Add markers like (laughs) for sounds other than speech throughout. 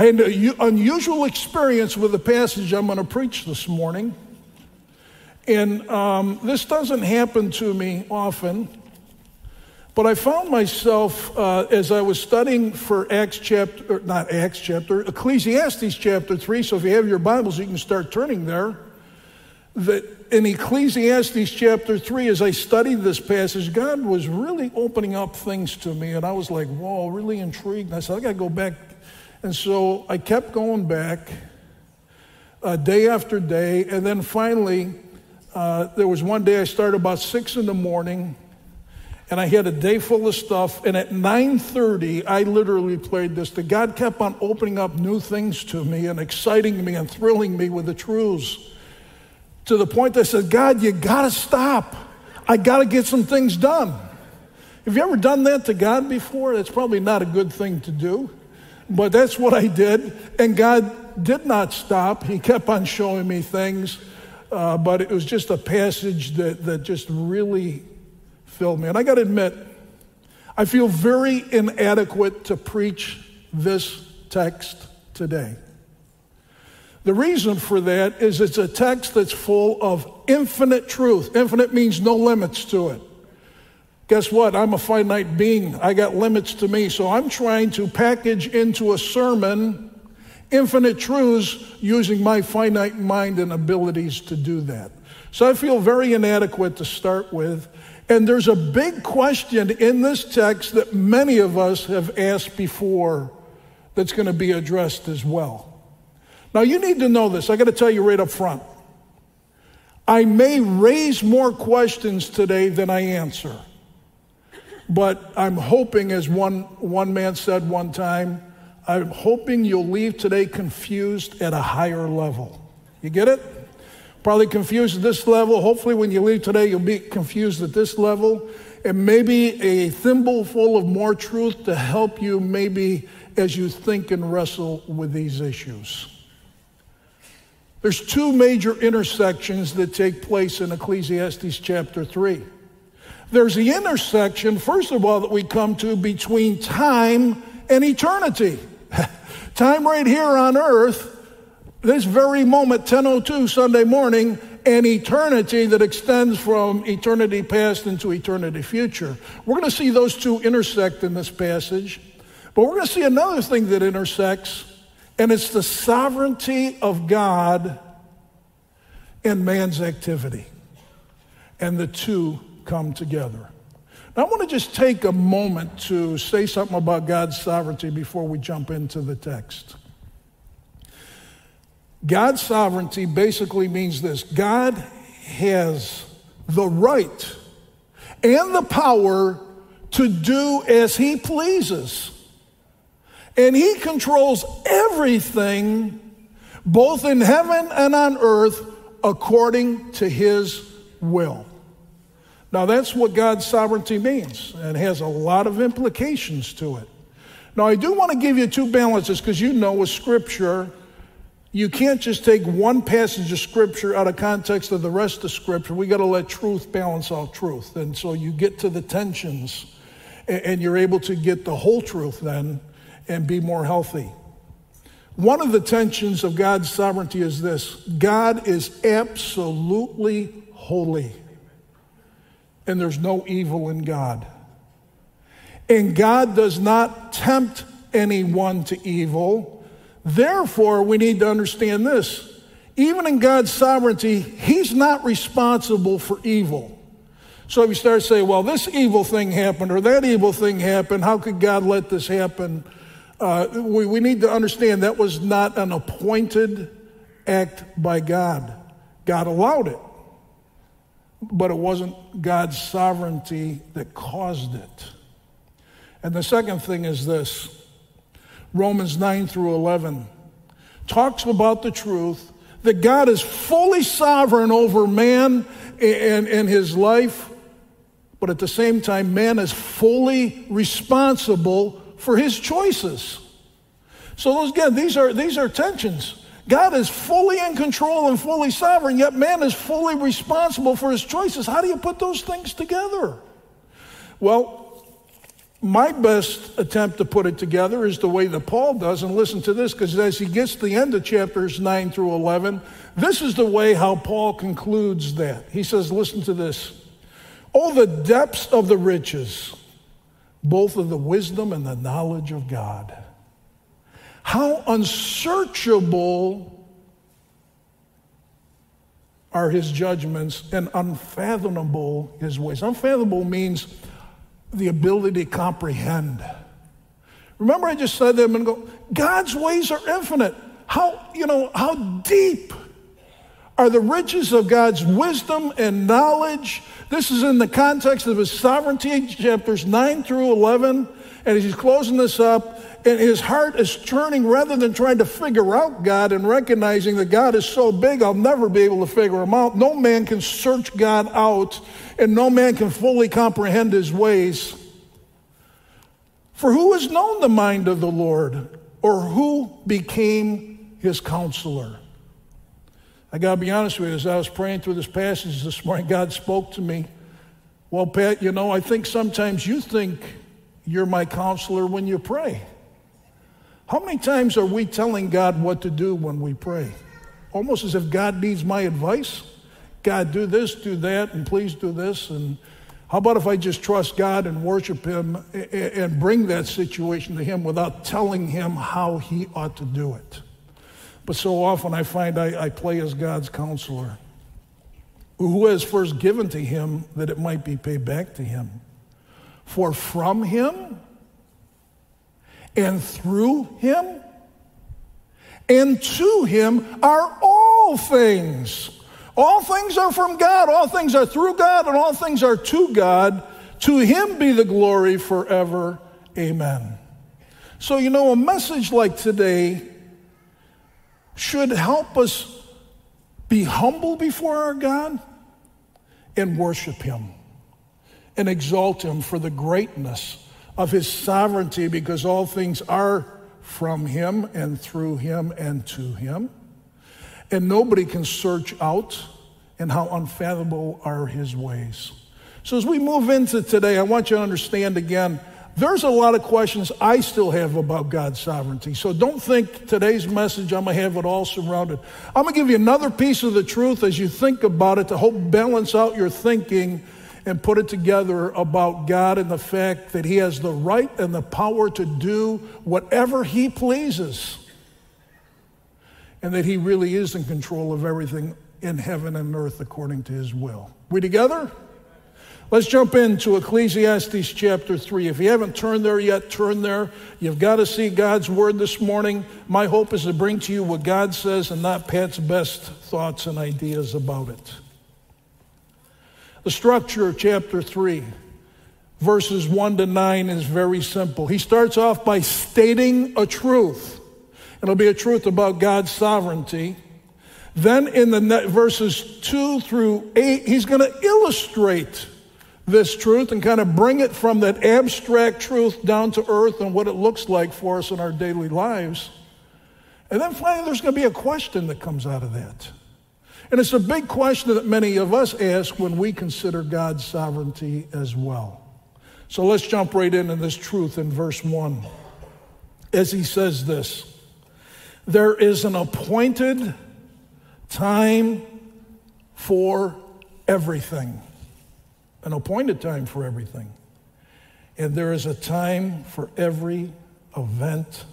I had an unusual experience with the passage I'm going to preach this morning. And um, this doesn't happen to me often, but I found myself uh, as I was studying for Acts chapter, not Acts chapter, Ecclesiastes chapter 3. So if you have your Bibles, you can start turning there. That in Ecclesiastes chapter 3, as I studied this passage, God was really opening up things to me. And I was like, whoa, really intrigued. And I said, I got to go back. And so I kept going back uh, day after day. And then finally, uh, there was one day I started about six in the morning, and I had a day full of stuff. And at 9:30, I literally played this. The God kept on opening up new things to me and exciting me and thrilling me with the truths. To the point I said, God, you gotta stop. I gotta get some things done. Have you ever done that to God before? That's probably not a good thing to do. But that's what I did. And God did not stop. He kept on showing me things. Uh, but it was just a passage that, that just really filled me. And I got to admit, I feel very inadequate to preach this text today. The reason for that is it's a text that's full of infinite truth. Infinite means no limits to it. Guess what? I'm a finite being. I got limits to me. So I'm trying to package into a sermon infinite truths using my finite mind and abilities to do that. So I feel very inadequate to start with. And there's a big question in this text that many of us have asked before that's going to be addressed as well. Now, you need to know this. I got to tell you right up front. I may raise more questions today than I answer. But I'm hoping, as one, one man said one time, I'm hoping you'll leave today confused at a higher level. You get it? Probably confused at this level. Hopefully, when you leave today, you'll be confused at this level. And maybe a thimble full of more truth to help you, maybe as you think and wrestle with these issues. There's two major intersections that take place in Ecclesiastes chapter 3. There's the intersection, first of all, that we come to between time and eternity. (laughs) Time right here on earth, this very moment, 10:02 Sunday morning, and eternity that extends from eternity past into eternity future. We're going to see those two intersect in this passage, but we're going to see another thing that intersects, and it's the sovereignty of God and man's activity. And the two come together. Now, I want to just take a moment to say something about God's sovereignty before we jump into the text. God's sovereignty basically means this God has the right and the power to do as he pleases. And he controls everything, both in heaven and on earth, according to his will. Now, that's what God's sovereignty means and has a lot of implications to it. Now, I do want to give you two balances because you know with Scripture, you can't just take one passage of Scripture out of context of the rest of Scripture. We got to let truth balance out truth. And so you get to the tensions and you're able to get the whole truth then and be more healthy. One of the tensions of God's sovereignty is this God is absolutely holy and there's no evil in God. And God does not tempt anyone to evil. Therefore, we need to understand this. Even in God's sovereignty, He's not responsible for evil. So if you start saying, well, this evil thing happened or that evil thing happened, how could God let this happen? Uh, we, we need to understand that was not an appointed act by God. God allowed it but it wasn't God's sovereignty that caused it. And the second thing is this Romans 9 through 11 talks about the truth that God is fully sovereign over man and, and his life, but at the same time, man is fully responsible for his choices. So those again, these are these are tensions. God is fully in control and fully sovereign, yet man is fully responsible for his choices. How do you put those things together? Well, my best attempt to put it together is the way that Paul does. And listen to this, because as he gets to the end of chapters 9 through 11, this is the way how Paul concludes that. He says, Listen to this. Oh, the depths of the riches, both of the wisdom and the knowledge of God. How unsearchable are his judgments and unfathomable his ways. Unfathomable means the ability to comprehend. Remember, I just said them and go, God's ways are infinite. How, you know, how deep are the riches of God's wisdom and knowledge? This is in the context of his sovereignty, chapters 9 through 11. And as he's closing this up, and his heart is turning rather than trying to figure out God and recognizing that God is so big, I'll never be able to figure him out. No man can search God out, and no man can fully comprehend his ways. For who has known the mind of the Lord, or who became his counselor? I got to be honest with you, as I was praying through this passage this morning, God spoke to me. Well, Pat, you know, I think sometimes you think you're my counselor when you pray. How many times are we telling God what to do when we pray? Almost as if God needs my advice. God, do this, do that, and please do this. And how about if I just trust God and worship Him and bring that situation to Him without telling Him how He ought to do it? But so often I find I, I play as God's counselor, who has first given to Him that it might be paid back to Him. For from Him, and through him and to him are all things. All things are from God, all things are through God, and all things are to God. To him be the glory forever. Amen. So, you know, a message like today should help us be humble before our God and worship him and exalt him for the greatness of his sovereignty because all things are from him and through him and to him. And nobody can search out and how unfathomable are his ways. So as we move into today, I want you to understand again, there's a lot of questions I still have about God's sovereignty. So don't think today's message, I'm going to have it all surrounded. I'm going to give you another piece of the truth as you think about it to help balance out your thinking and put it together about God and the fact that He has the right and the power to do whatever He pleases. And that He really is in control of everything in heaven and earth according to His will. We together? Let's jump into Ecclesiastes chapter 3. If you haven't turned there yet, turn there. You've got to see God's word this morning. My hope is to bring to you what God says and not Pat's best thoughts and ideas about it. The structure of chapter 3, verses 1 to 9, is very simple. He starts off by stating a truth. It'll be a truth about God's sovereignty. Then in the verses 2 through 8, he's going to illustrate this truth and kind of bring it from that abstract truth down to earth and what it looks like for us in our daily lives. And then finally, there's going to be a question that comes out of that. And it's a big question that many of us ask when we consider God's sovereignty as well. So let's jump right into this truth in verse 1. As he says this There is an appointed time for everything. An appointed time for everything. And there is a time for every event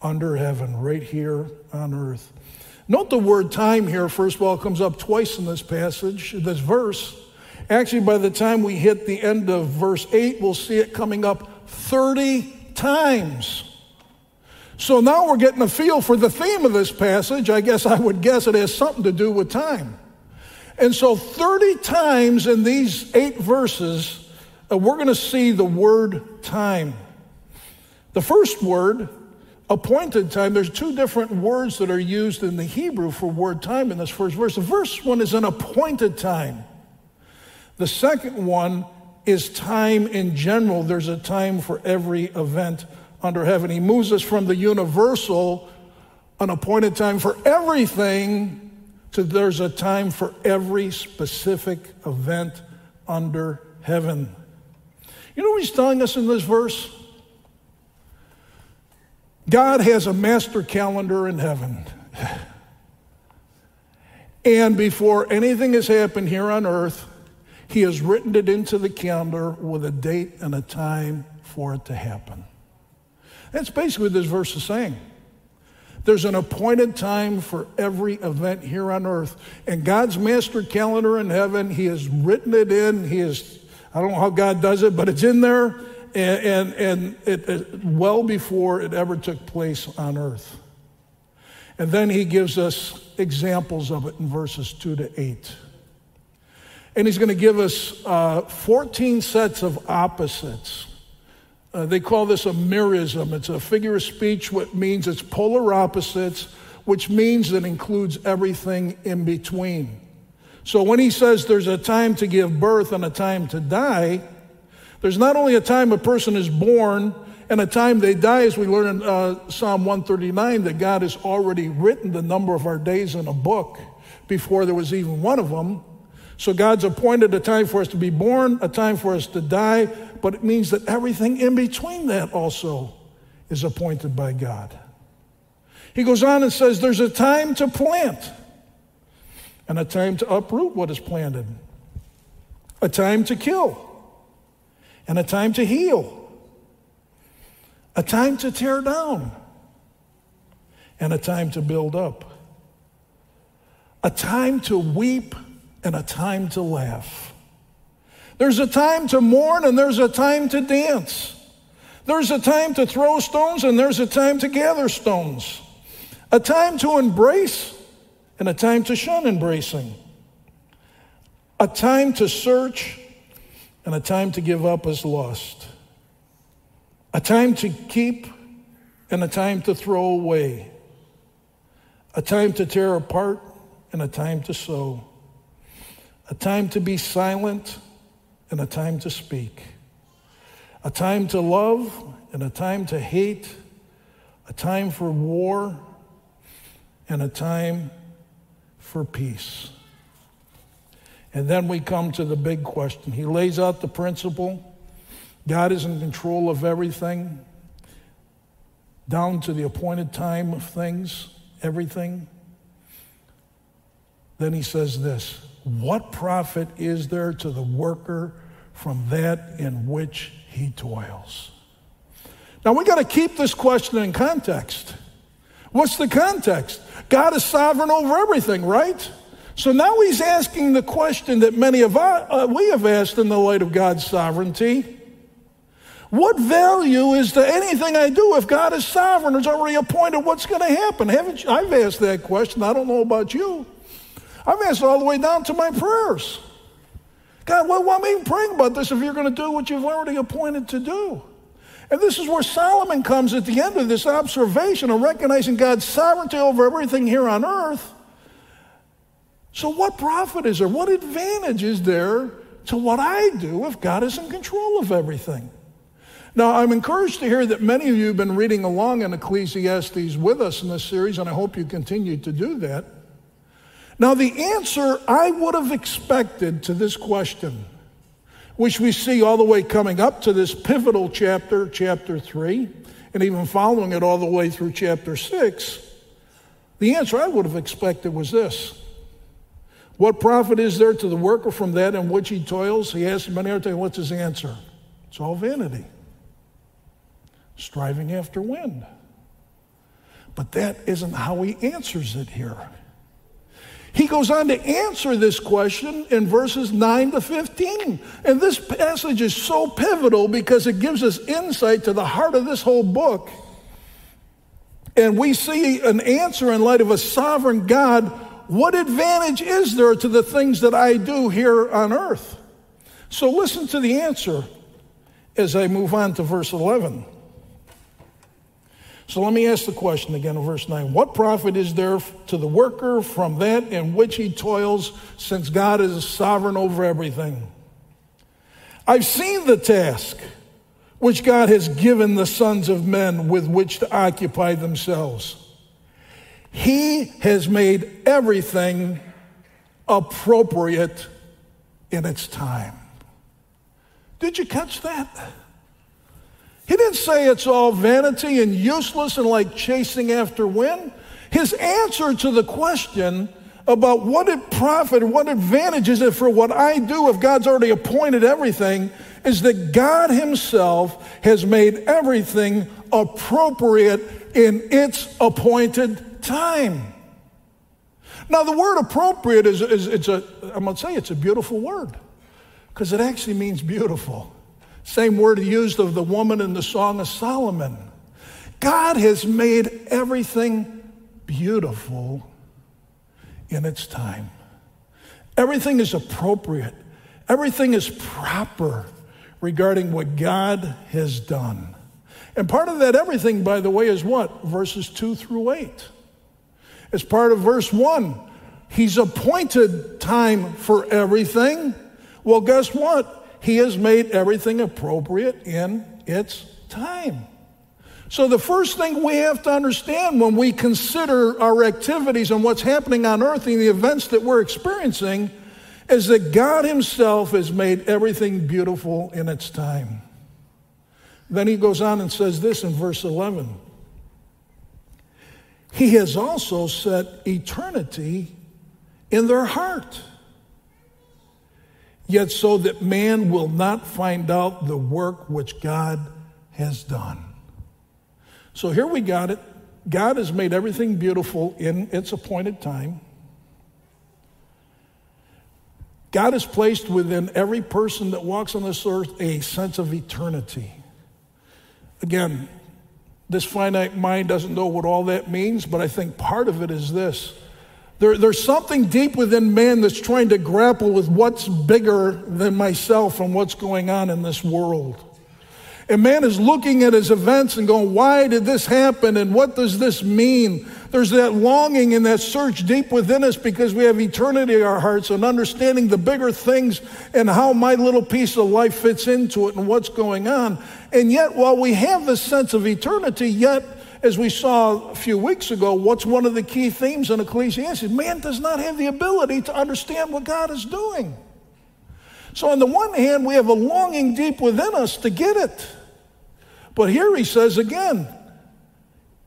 under heaven, right here on earth. Note the word time here, first of all, comes up twice in this passage, this verse. Actually, by the time we hit the end of verse 8, we'll see it coming up 30 times. So now we're getting a feel for the theme of this passage. I guess I would guess it has something to do with time. And so 30 times in these eight verses, uh, we're going to see the word time. The first word appointed time, there's two different words that are used in the Hebrew for word time in this first verse. The first one is an appointed time. The second one is time in general. There's a time for every event under heaven. He moves us from the universal, an appointed time for everything, to there's a time for every specific event under heaven. You know what he's telling us in this verse? God has a master calendar in heaven. And before anything has happened here on earth, he has written it into the calendar with a date and a time for it to happen. That's basically what this verse is saying. There's an appointed time for every event here on earth. And God's master calendar in heaven, He has written it in. He has, I don't know how God does it, but it's in there. And, and, and it, it, well before it ever took place on earth. And then he gives us examples of it in verses 2 to 8. And he's going to give us uh, 14 sets of opposites. Uh, they call this a merism. It's a figure of speech, which means it's polar opposites, which means it includes everything in between. So when he says there's a time to give birth and a time to die, there's not only a time a person is born and a time they die, as we learn in uh, Psalm 139, that God has already written the number of our days in a book before there was even one of them. So God's appointed a time for us to be born, a time for us to die, but it means that everything in between that also is appointed by God. He goes on and says there's a time to plant and a time to uproot what is planted, a time to kill and a time to heal, a time to tear down and a time to build up, a time to weep and a time to laugh. There's a time to mourn and there's a time to dance. There's a time to throw stones and there's a time to gather stones. A time to embrace and a time to shun embracing. A time to search and a time to give up as lost. A time to keep and a time to throw away. A time to tear apart and a time to sow a time to be silent and a time to speak, a time to love and a time to hate, a time for war and a time for peace. And then we come to the big question. He lays out the principle God is in control of everything, down to the appointed time of things, everything. Then he says this what profit is there to the worker from that in which he toils? Now we got to keep this question in context. What's the context? God is sovereign over everything, right? So now he's asking the question that many of our, uh, we have asked in the light of God's sovereignty. What value is to anything I do if God is sovereign, has already appointed what's going to happen? Haven't you, I've asked that question. I don't know about you. I've asked all the way down to my prayers. God, what am I even praying about this if you're going to do what you've already appointed to do? And this is where Solomon comes at the end of this observation of recognizing God's sovereignty over everything here on earth. So, what profit is there? What advantage is there to what I do if God is in control of everything? Now, I'm encouraged to hear that many of you have been reading along in Ecclesiastes with us in this series, and I hope you continue to do that. Now, the answer I would have expected to this question, which we see all the way coming up to this pivotal chapter, chapter 3, and even following it all the way through chapter 6, the answer I would have expected was this What profit is there to the worker from that in which he toils? He other times, what's his answer? It's all vanity, striving after wind. But that isn't how he answers it here. He goes on to answer this question in verses 9 to 15. And this passage is so pivotal because it gives us insight to the heart of this whole book. And we see an answer in light of a sovereign God. What advantage is there to the things that I do here on earth? So listen to the answer as I move on to verse 11. So let me ask the question again in verse 9. What profit is there to the worker from that in which he toils, since God is sovereign over everything? I've seen the task which God has given the sons of men with which to occupy themselves. He has made everything appropriate in its time. Did you catch that? He didn't say it's all vanity and useless and like chasing after wind. His answer to the question about what it profit, what advantage is it for what I do if God's already appointed everything, is that God Himself has made everything appropriate in its appointed time. Now, the word appropriate is, is it's a, I'm going to say it's a beautiful word because it actually means beautiful. Same word used of the woman in the Song of Solomon. God has made everything beautiful in its time. Everything is appropriate. Everything is proper regarding what God has done. And part of that everything, by the way, is what? Verses 2 through 8. It's part of verse 1. He's appointed time for everything. Well, guess what? He has made everything appropriate in its time. So, the first thing we have to understand when we consider our activities and what's happening on earth and the events that we're experiencing is that God Himself has made everything beautiful in its time. Then He goes on and says this in verse 11 He has also set eternity in their heart yet so that man will not find out the work which God has done. So here we got it. God has made everything beautiful in its appointed time. God has placed within every person that walks on this earth a sense of eternity. Again, this finite mind doesn't know what all that means, but I think part of it is this there, there's something deep within man that's trying to grapple with what's bigger than myself and what's going on in this world. And man is looking at his events and going, why did this happen and what does this mean? There's that longing and that search deep within us because we have eternity in our hearts and understanding the bigger things and how my little piece of life fits into it and what's going on. And yet, while we have this sense of eternity, yet as we saw a few weeks ago, what's one of the key themes in Ecclesiastes? Man does not have the ability to understand what God is doing. So, on the one hand, we have a longing deep within us to get it. But here he says again,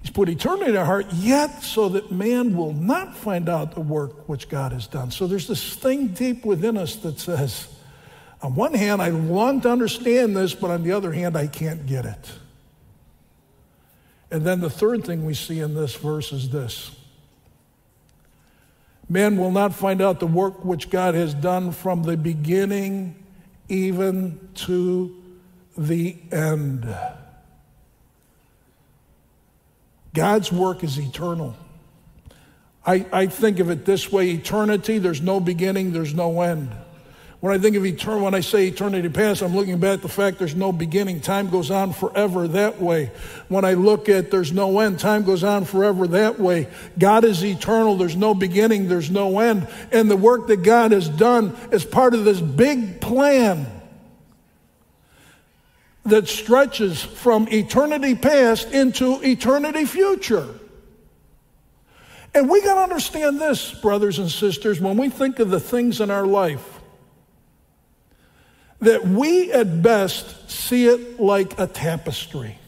He's put eternity in our heart, yet so that man will not find out the work which God has done. So there's this thing deep within us that says, on one hand, I long to understand this, but on the other hand, I can't get it. And then the third thing we see in this verse is this Man will not find out the work which God has done from the beginning even to the end. God's work is eternal. I, I think of it this way eternity, there's no beginning, there's no end. When I think of eternity, when I say eternity past, I'm looking back at the fact there's no beginning. Time goes on forever that way. When I look at there's no end, time goes on forever that way. God is eternal. There's no beginning. There's no end. And the work that God has done is part of this big plan that stretches from eternity past into eternity future. And we got to understand this, brothers and sisters, when we think of the things in our life that we at best see it like a tapestry.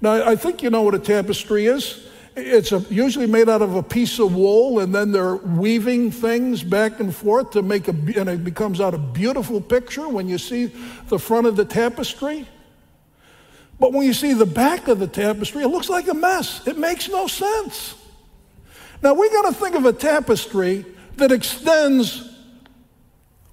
Now, I think you know what a tapestry is. It's a, usually made out of a piece of wool, and then they're weaving things back and forth to make a, and it becomes out a beautiful picture when you see the front of the tapestry. But when you see the back of the tapestry, it looks like a mess. It makes no sense. Now, we got to think of a tapestry that extends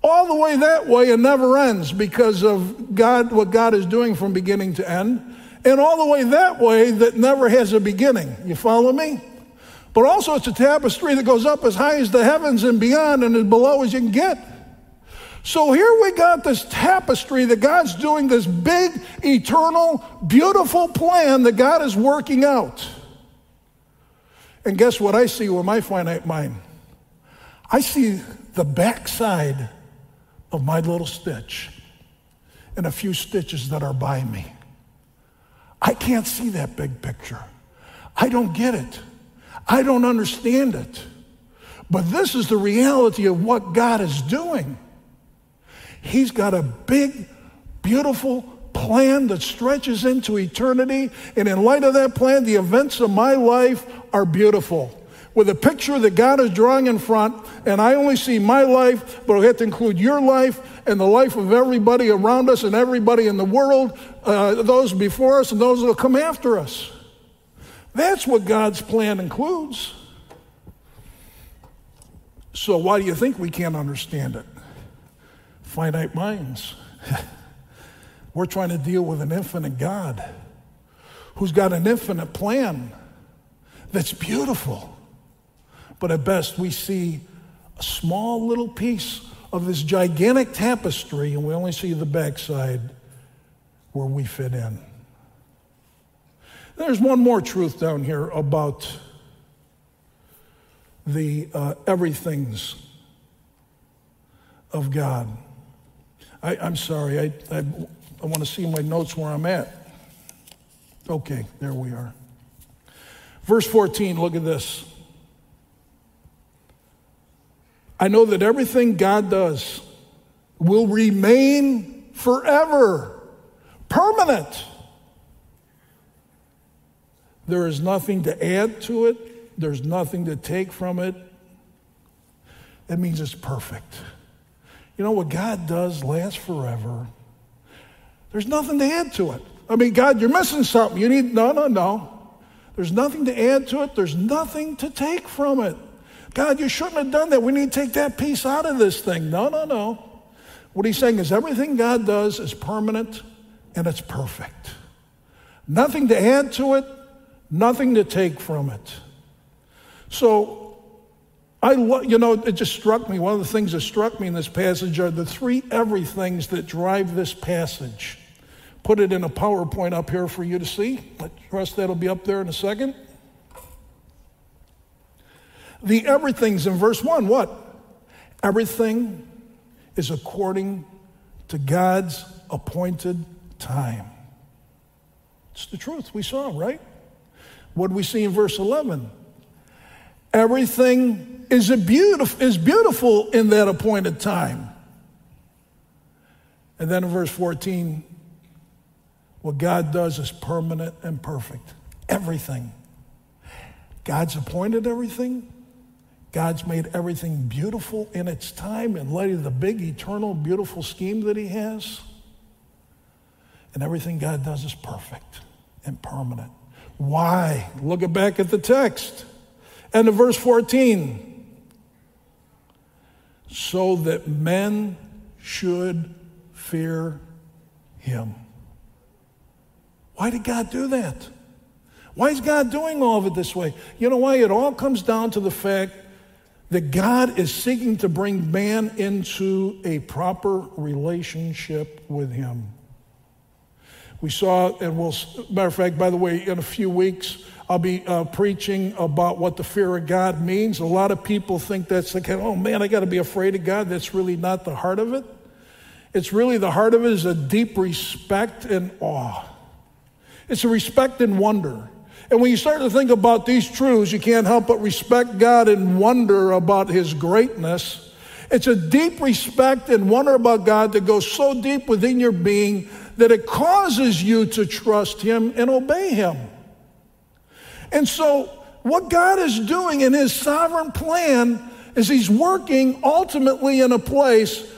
all the way that way and never ends because of God, what God is doing from beginning to end, and all the way that way that never has a beginning. You follow me? But also, it's a tapestry that goes up as high as the heavens and beyond, and as below as you can get. So here we got this tapestry that God's doing this big, eternal, beautiful plan that God is working out. And guess what I see with my finite mind? I see the backside of my little stitch and a few stitches that are by me. I can't see that big picture. I don't get it. I don't understand it. But this is the reality of what God is doing. He's got a big beautiful plan that stretches into eternity. And in light of that plan, the events of my life are beautiful. With a picture that God is drawing in front, and I only see my life, but I have to include your life and the life of everybody around us and everybody in the world, uh, those before us and those that will come after us. That's what God's plan includes. So, why do you think we can't understand it? Finite minds. (laughs) We're trying to deal with an infinite God who's got an infinite plan that's beautiful. But at best, we see a small little piece of this gigantic tapestry, and we only see the backside where we fit in. There's one more truth down here about the uh, everythings of God. I, am sorry, I, I, I want to see my notes where I'm at. Okay, there we are. Verse 14, look at this. I know that everything God does will remain forever, permanent. There is nothing to add to it, there's nothing to take from it. That means it's perfect. You know what God does lasts forever. There's nothing to add to it. I mean, God, you're missing something. You need, no, no, no. There's nothing to add to it, there's nothing to take from it. God, you shouldn't have done that. We need to take that piece out of this thing. No, no, no. What he's saying is everything God does is permanent and it's perfect. Nothing to add to it, nothing to take from it. So, I lo- you know, it just struck me. One of the things that struck me in this passage are the three everythings that drive this passage. Put it in a PowerPoint up here for you to see. I trust that'll be up there in a second. The everything's in verse 1. What? Everything is according to God's appointed time. It's the truth we saw, right? What do we see in verse 11? Everything is, a beautiful, is beautiful in that appointed time. And then in verse 14, what God does is permanent and perfect. Everything. God's appointed everything. God's made everything beautiful in its time in light of the big, eternal, beautiful scheme that He has. And everything God does is perfect and permanent. Why? Look back at the text. And in verse 14, so that men should fear Him. Why did God do that? Why is God doing all of it this way? You know why? It all comes down to the fact that God is seeking to bring man into a proper relationship with Him. We saw, and we'll, matter of fact, by the way, in a few weeks, I'll be uh, preaching about what the fear of God means. A lot of people think that's like, oh man, I got to be afraid of God. That's really not the heart of it. It's really the heart of it is a deep respect and awe. It's a respect and wonder. And when you start to think about these truths, you can't help but respect God and wonder about His greatness. It's a deep respect and wonder about God that goes so deep within your being that it causes you to trust Him and obey Him. And so, what God is doing in His sovereign plan is He's working ultimately in a place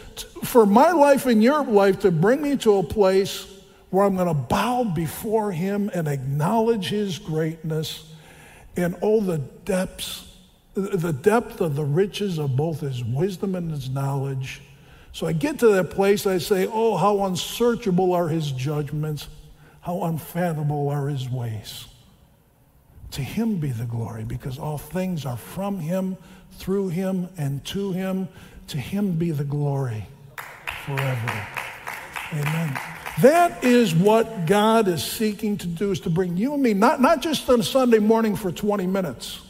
for my life and your life to bring me to a place where I'm going to bow before him and acknowledge his greatness and all the depths, the depth of the riches of both his wisdom and his knowledge. So I get to that place, I say, Oh, how unsearchable are his judgments, how unfathomable are his ways. To him be the glory, because all things are from him, through him, and to him. To him be the glory forever. Amen. That is what God is seeking to do, is to bring you and me, not, not just on Sunday morning for 20 minutes.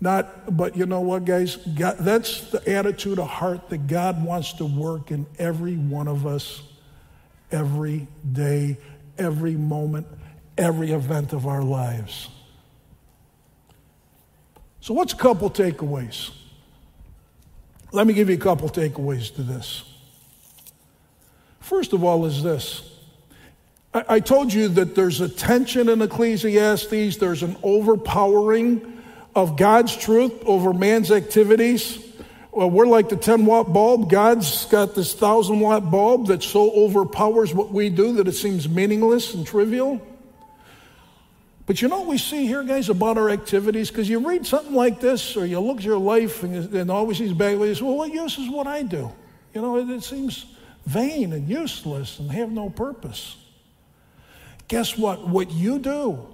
Not, but you know what, guys? God, that's the attitude of heart that God wants to work in every one of us, every day, every moment, every event of our lives. So, what's a couple takeaways? Let me give you a couple takeaways to this. First of all, is this. I, I told you that there's a tension in Ecclesiastes, there's an overpowering of God's truth over man's activities. Well, we're like the 10 watt bulb. God's got this 1,000 watt bulb that so overpowers what we do that it seems meaningless and trivial. But you know what we see here, guys, about our activities? Because you read something like this, or you look at your life and, and always these bad ways, well, what use is what I do? You know, it, it seems vain and useless and have no purpose. Guess what? What you do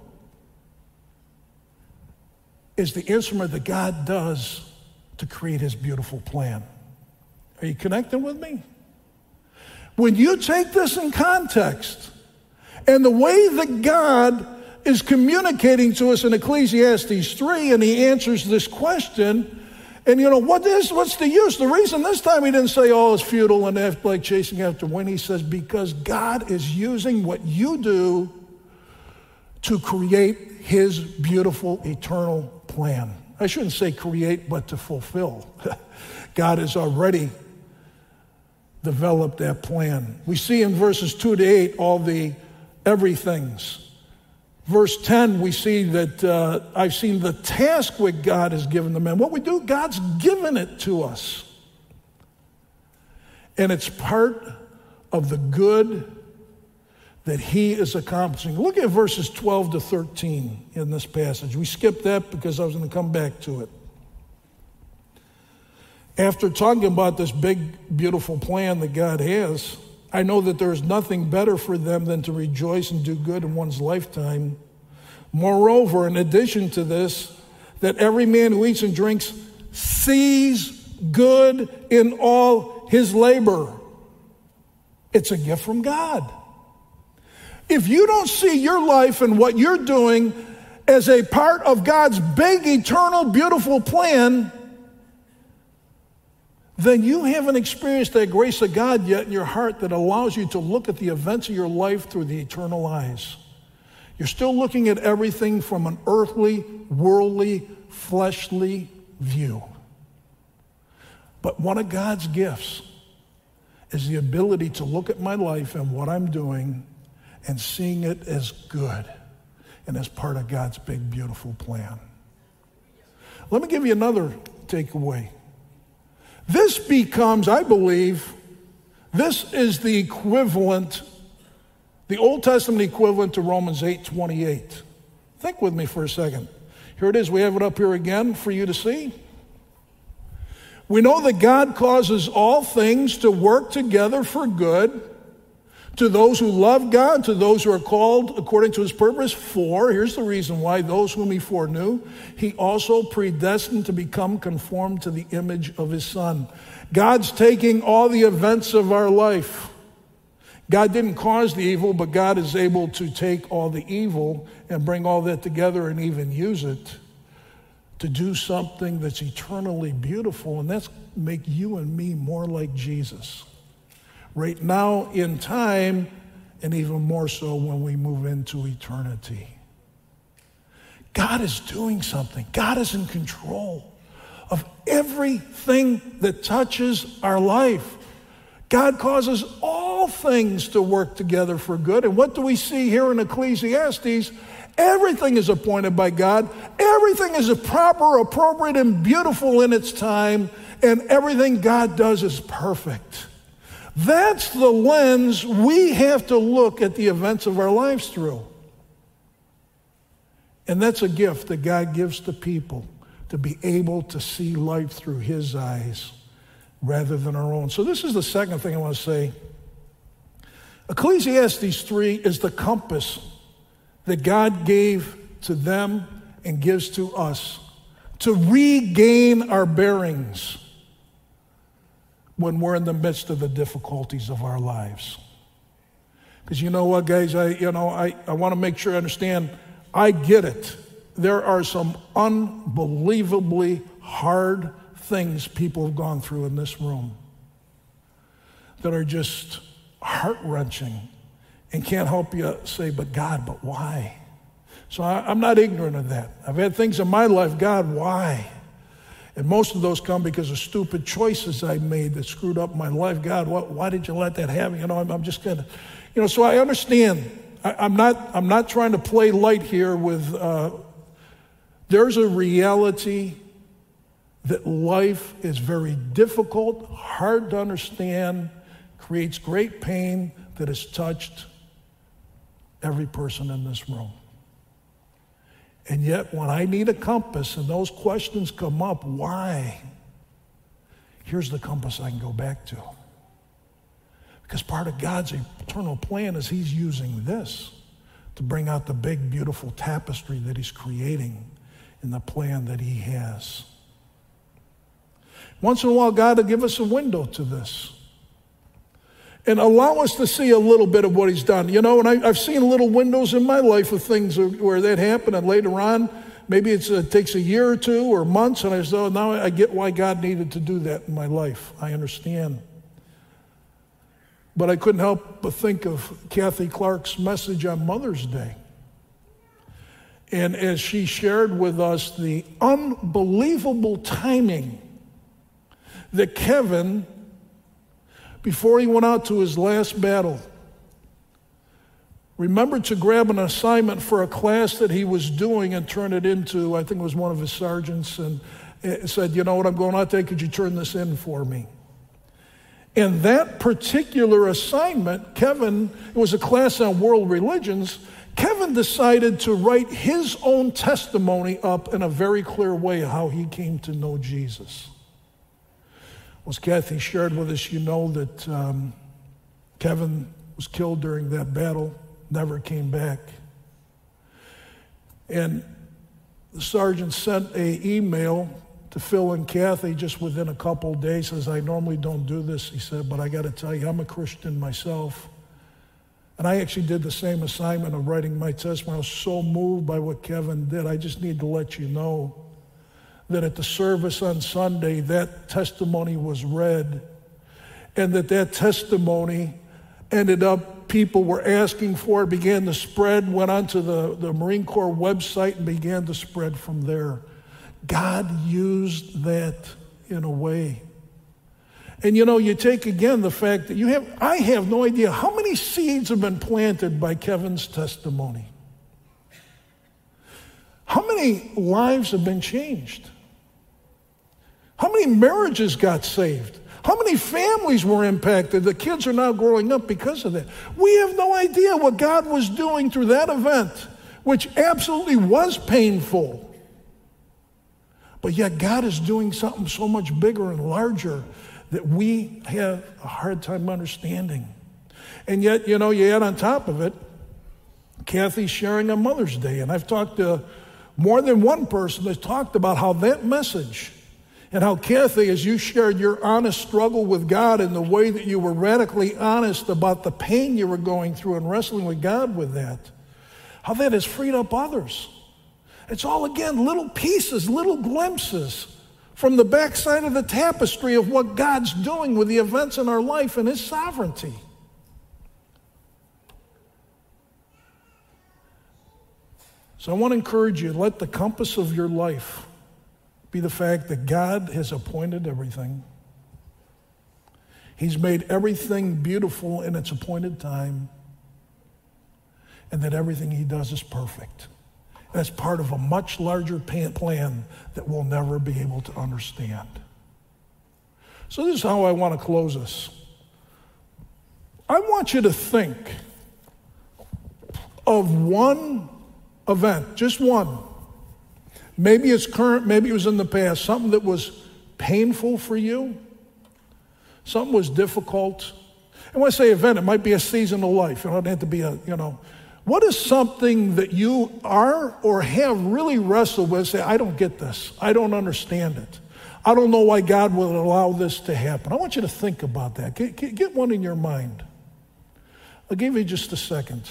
is the instrument that God does to create his beautiful plan. Are you connecting with me? When you take this in context and the way that God is communicating to us in Ecclesiastes 3 and he answers this question, and you know, what is what's the use? The reason this time he didn't say, oh, it's futile and like chasing after wind. He says, because God is using what you do to create his beautiful eternal plan. I shouldn't say create, but to fulfill. (laughs) God has already developed that plan. We see in verses 2 to 8 all the everythings. Verse 10, we see that uh, I've seen the task which God has given the men. What we do, God's given it to us. And it's part of the good that he is accomplishing. Look at verses 12 to 13 in this passage. We skipped that because I was going to come back to it. After talking about this big, beautiful plan that God has, I know that there is nothing better for them than to rejoice and do good in one's lifetime. Moreover, in addition to this, that every man who eats and drinks sees good in all his labor. It's a gift from God. If you don't see your life and what you're doing as a part of God's big, eternal, beautiful plan, then you haven't experienced that grace of God yet in your heart that allows you to look at the events of your life through the eternal eyes. You're still looking at everything from an earthly, worldly, fleshly view. But one of God's gifts is the ability to look at my life and what I'm doing and seeing it as good and as part of God's big, beautiful plan. Let me give you another takeaway. This becomes, I believe, this is the equivalent, the Old Testament equivalent to Romans 8 28. Think with me for a second. Here it is. We have it up here again for you to see. We know that God causes all things to work together for good to those who love God, to those who are called according to his purpose. For, here's the reason why those whom he foreknew, he also predestined to become conformed to the image of his son. God's taking all the events of our life. God didn't cause the evil, but God is able to take all the evil and bring all that together and even use it to do something that's eternally beautiful, and that's make you and me more like Jesus right now in time, and even more so when we move into eternity. God is doing something, God is in control of everything that touches our life. God causes all things to work together for good. And what do we see here in Ecclesiastes? Everything is appointed by God. Everything is proper, appropriate, and beautiful in its time. And everything God does is perfect. That's the lens we have to look at the events of our lives through. And that's a gift that God gives to people to be able to see life through His eyes rather than our own. So, this is the second thing I want to say. Ecclesiastes 3 is the compass that God gave to them and gives to us to regain our bearings when we're in the midst of the difficulties of our lives. Because you know what, guys, I, you know, I, I want to make sure I understand, I get it. There are some unbelievably hard things people have gone through in this room that are just heart wrenching and can't help you say, but God, but why? So I, I'm not ignorant of that. I've had things in my life, God, why? And most of those come because of stupid choices I made that screwed up my life. God, what, why did you let that happen? You know, I'm, I'm just going to, you know, so I understand. I, am not, I'm not trying to play light here with, uh, there's a reality that life is very difficult, hard to understand, creates great pain that has touched every person in this room. And yet, when I need a compass and those questions come up, why? Here's the compass I can go back to. Because part of God's eternal plan is He's using this to bring out the big, beautiful tapestry that He's creating in the plan that He has. Once in a while, God will give us a window to this and allow us to see a little bit of what he's done. You know, and I, have seen little windows in my life of things where that happened, and later on, maybe it takes a year or two or months, and I say, oh, now I get why God needed to do that in my life. I understand. But I couldn't help but think of Kathy Clark's message on Mother's Day. And as she shared with us the unbelievable timing that Kevin before he went out to his last battle, remembered to grab an assignment for a class that he was doing and turn it into, I think it was one of his sergeants, and eh, said, You know what, I'm going out there. Could you turn this in for me? And that particular assignment, Kevin, it was a class on world religions. Kevin decided to write his own testimony up in a very clear way how he came to know Jesus. As Kathy shared with us, you know that um, Kevin was killed during that battle, never came back. And the sergeant sent a email to Phil and Kathy just within a couple days. Says, I normally don't do this, he said, but I got to tell you, I'm a Christian myself. And I actually did the same assignment of writing my testimony. I was so moved by what Kevin did. I just need to let you know that at the service on Sunday, that testimony was read, and that that testimony ended up, people were asking for it, began to spread, went onto the, the Marine Corps website and began to spread from there. God used that in a way. And you know, you take again the fact that you have, I have no idea how many seeds have been planted by Kevin's testimony. How many lives have been changed? How many marriages got saved? How many families were impacted? The kids are now growing up because of that. We have no idea what God was doing through that event, which absolutely was painful. But yet, God is doing something so much bigger and larger that we have a hard time understanding. And yet, you know, you add on top of it, Kathy's sharing on Mother's Day. And I've talked to more than one person that's talked about how that message and how, Kathy, as you shared your honest struggle with God and the way that you were radically honest about the pain you were going through and wrestling with God with that, how that has freed up others. It's all, again, little pieces, little glimpses from the backside of the tapestry of what God's doing with the events in our life and His sovereignty. So I want to encourage you let the compass of your life be the fact that God has appointed everything. He's made everything beautiful in its appointed time, and that everything He does is perfect. That's part of a much larger plan that we'll never be able to understand. So, this is how I want to close this. I want you to think of one event, just one, Maybe it's current, maybe it was in the past, something that was painful for you, something was difficult. And when I say event, it might be a season of life. It don't have to be a, you know. What is something that you are or have really wrestled with? Say, I don't get this. I don't understand it. I don't know why God would allow this to happen. I want you to think about that. Get, get, get one in your mind. I'll give you just a second.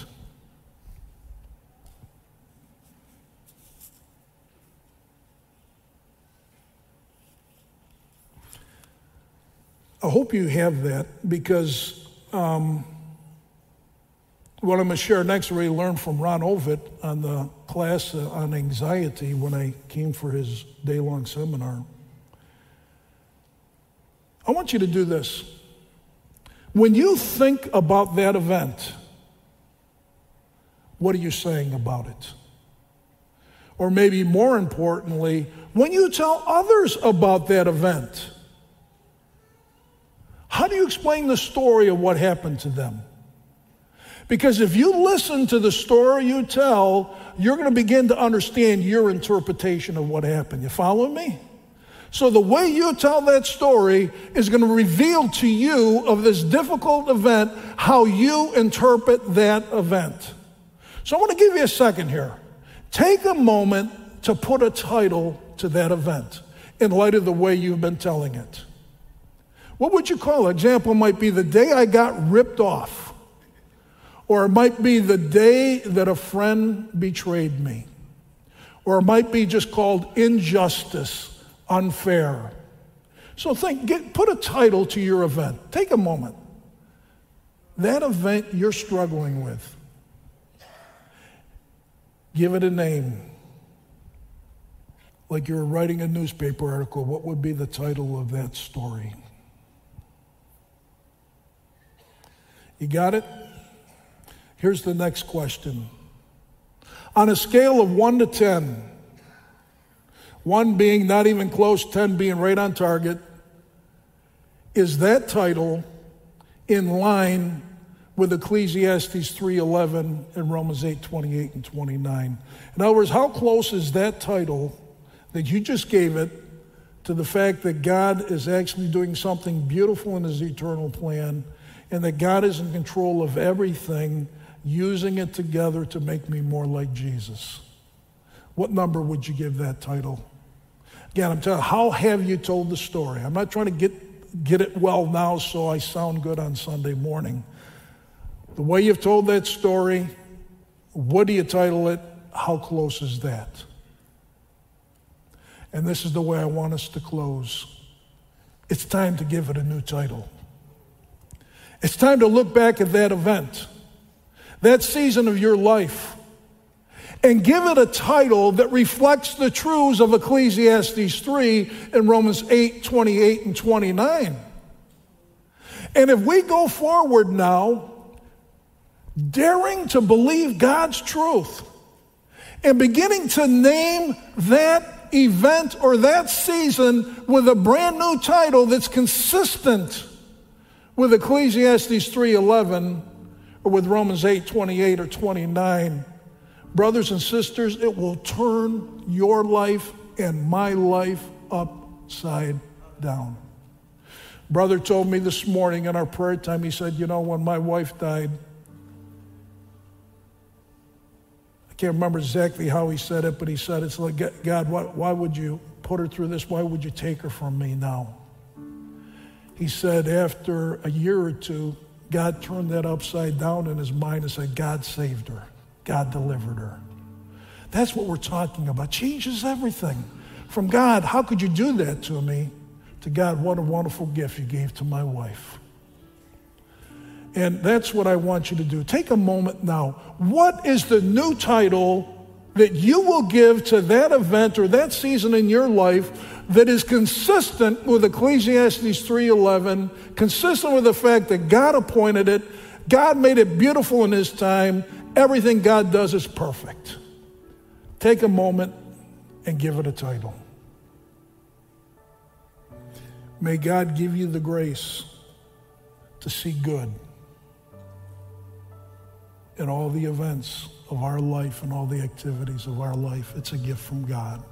I hope you have that because um, what I'm going to share next, we learned from Ron Ovitt on the class on anxiety when I came for his day long seminar. I want you to do this. When you think about that event, what are you saying about it? Or maybe more importantly, when you tell others about that event, how do you explain the story of what happened to them? Because if you listen to the story you tell, you're going to begin to understand your interpretation of what happened. You follow me? So the way you tell that story is going to reveal to you of this difficult event how you interpret that event. So I want to give you a second here. Take a moment to put a title to that event in light of the way you've been telling it. What would you call it? Example might be the day I got ripped off, or it might be the day that a friend betrayed me, or it might be just called injustice, unfair. So think, get, put a title to your event. Take a moment. That event you're struggling with, give it a name. Like you're writing a newspaper article, what would be the title of that story? You got it? Here's the next question. On a scale of 1 to 10, 1 being not even close, 10 being right on target, is that title in line with Ecclesiastes 3:11 and Romans 8:28 and 29? In other words, how close is that title that you just gave it to the fact that God is actually doing something beautiful in his eternal plan and that God is in control of everything, using it together to make me more like Jesus. What number would you give that title? Again, I'm telling you, how have you told the story? I'm not trying to get, get it well now so I sound good on Sunday morning. The way you've told that story, what do you title it? How close is that? And this is the way I want us to close. It's time to give it a new title. It's time to look back at that event, that season of your life, and give it a title that reflects the truths of Ecclesiastes 3 and Romans 8 28 and 29. And if we go forward now, daring to believe God's truth and beginning to name that event or that season with a brand new title that's consistent with Ecclesiastes 3:11 or with Romans 8:28 or 29, brothers and sisters, it will turn your life and my life upside down. Brother told me this morning in our prayer time, he said, You know, when my wife died, I can't remember exactly how he said it, but he said, It's like, God, why, why would you put her through this? Why would you take her from me now? He said after a year or two, God turned that upside down in his mind and said, God saved her. God delivered her. That's what we're talking about. Changes everything. From God, how could you do that to me? To God, what a wonderful gift you gave to my wife. And that's what I want you to do. Take a moment now. What is the new title that you will give to that event or that season in your life that is consistent with Ecclesiastes 3:11, consistent with the fact that God appointed it, God made it beautiful in his time, everything God does is perfect. Take a moment and give it a title. May God give you the grace to see good in all the events of our life and all the activities of our life. It's a gift from God.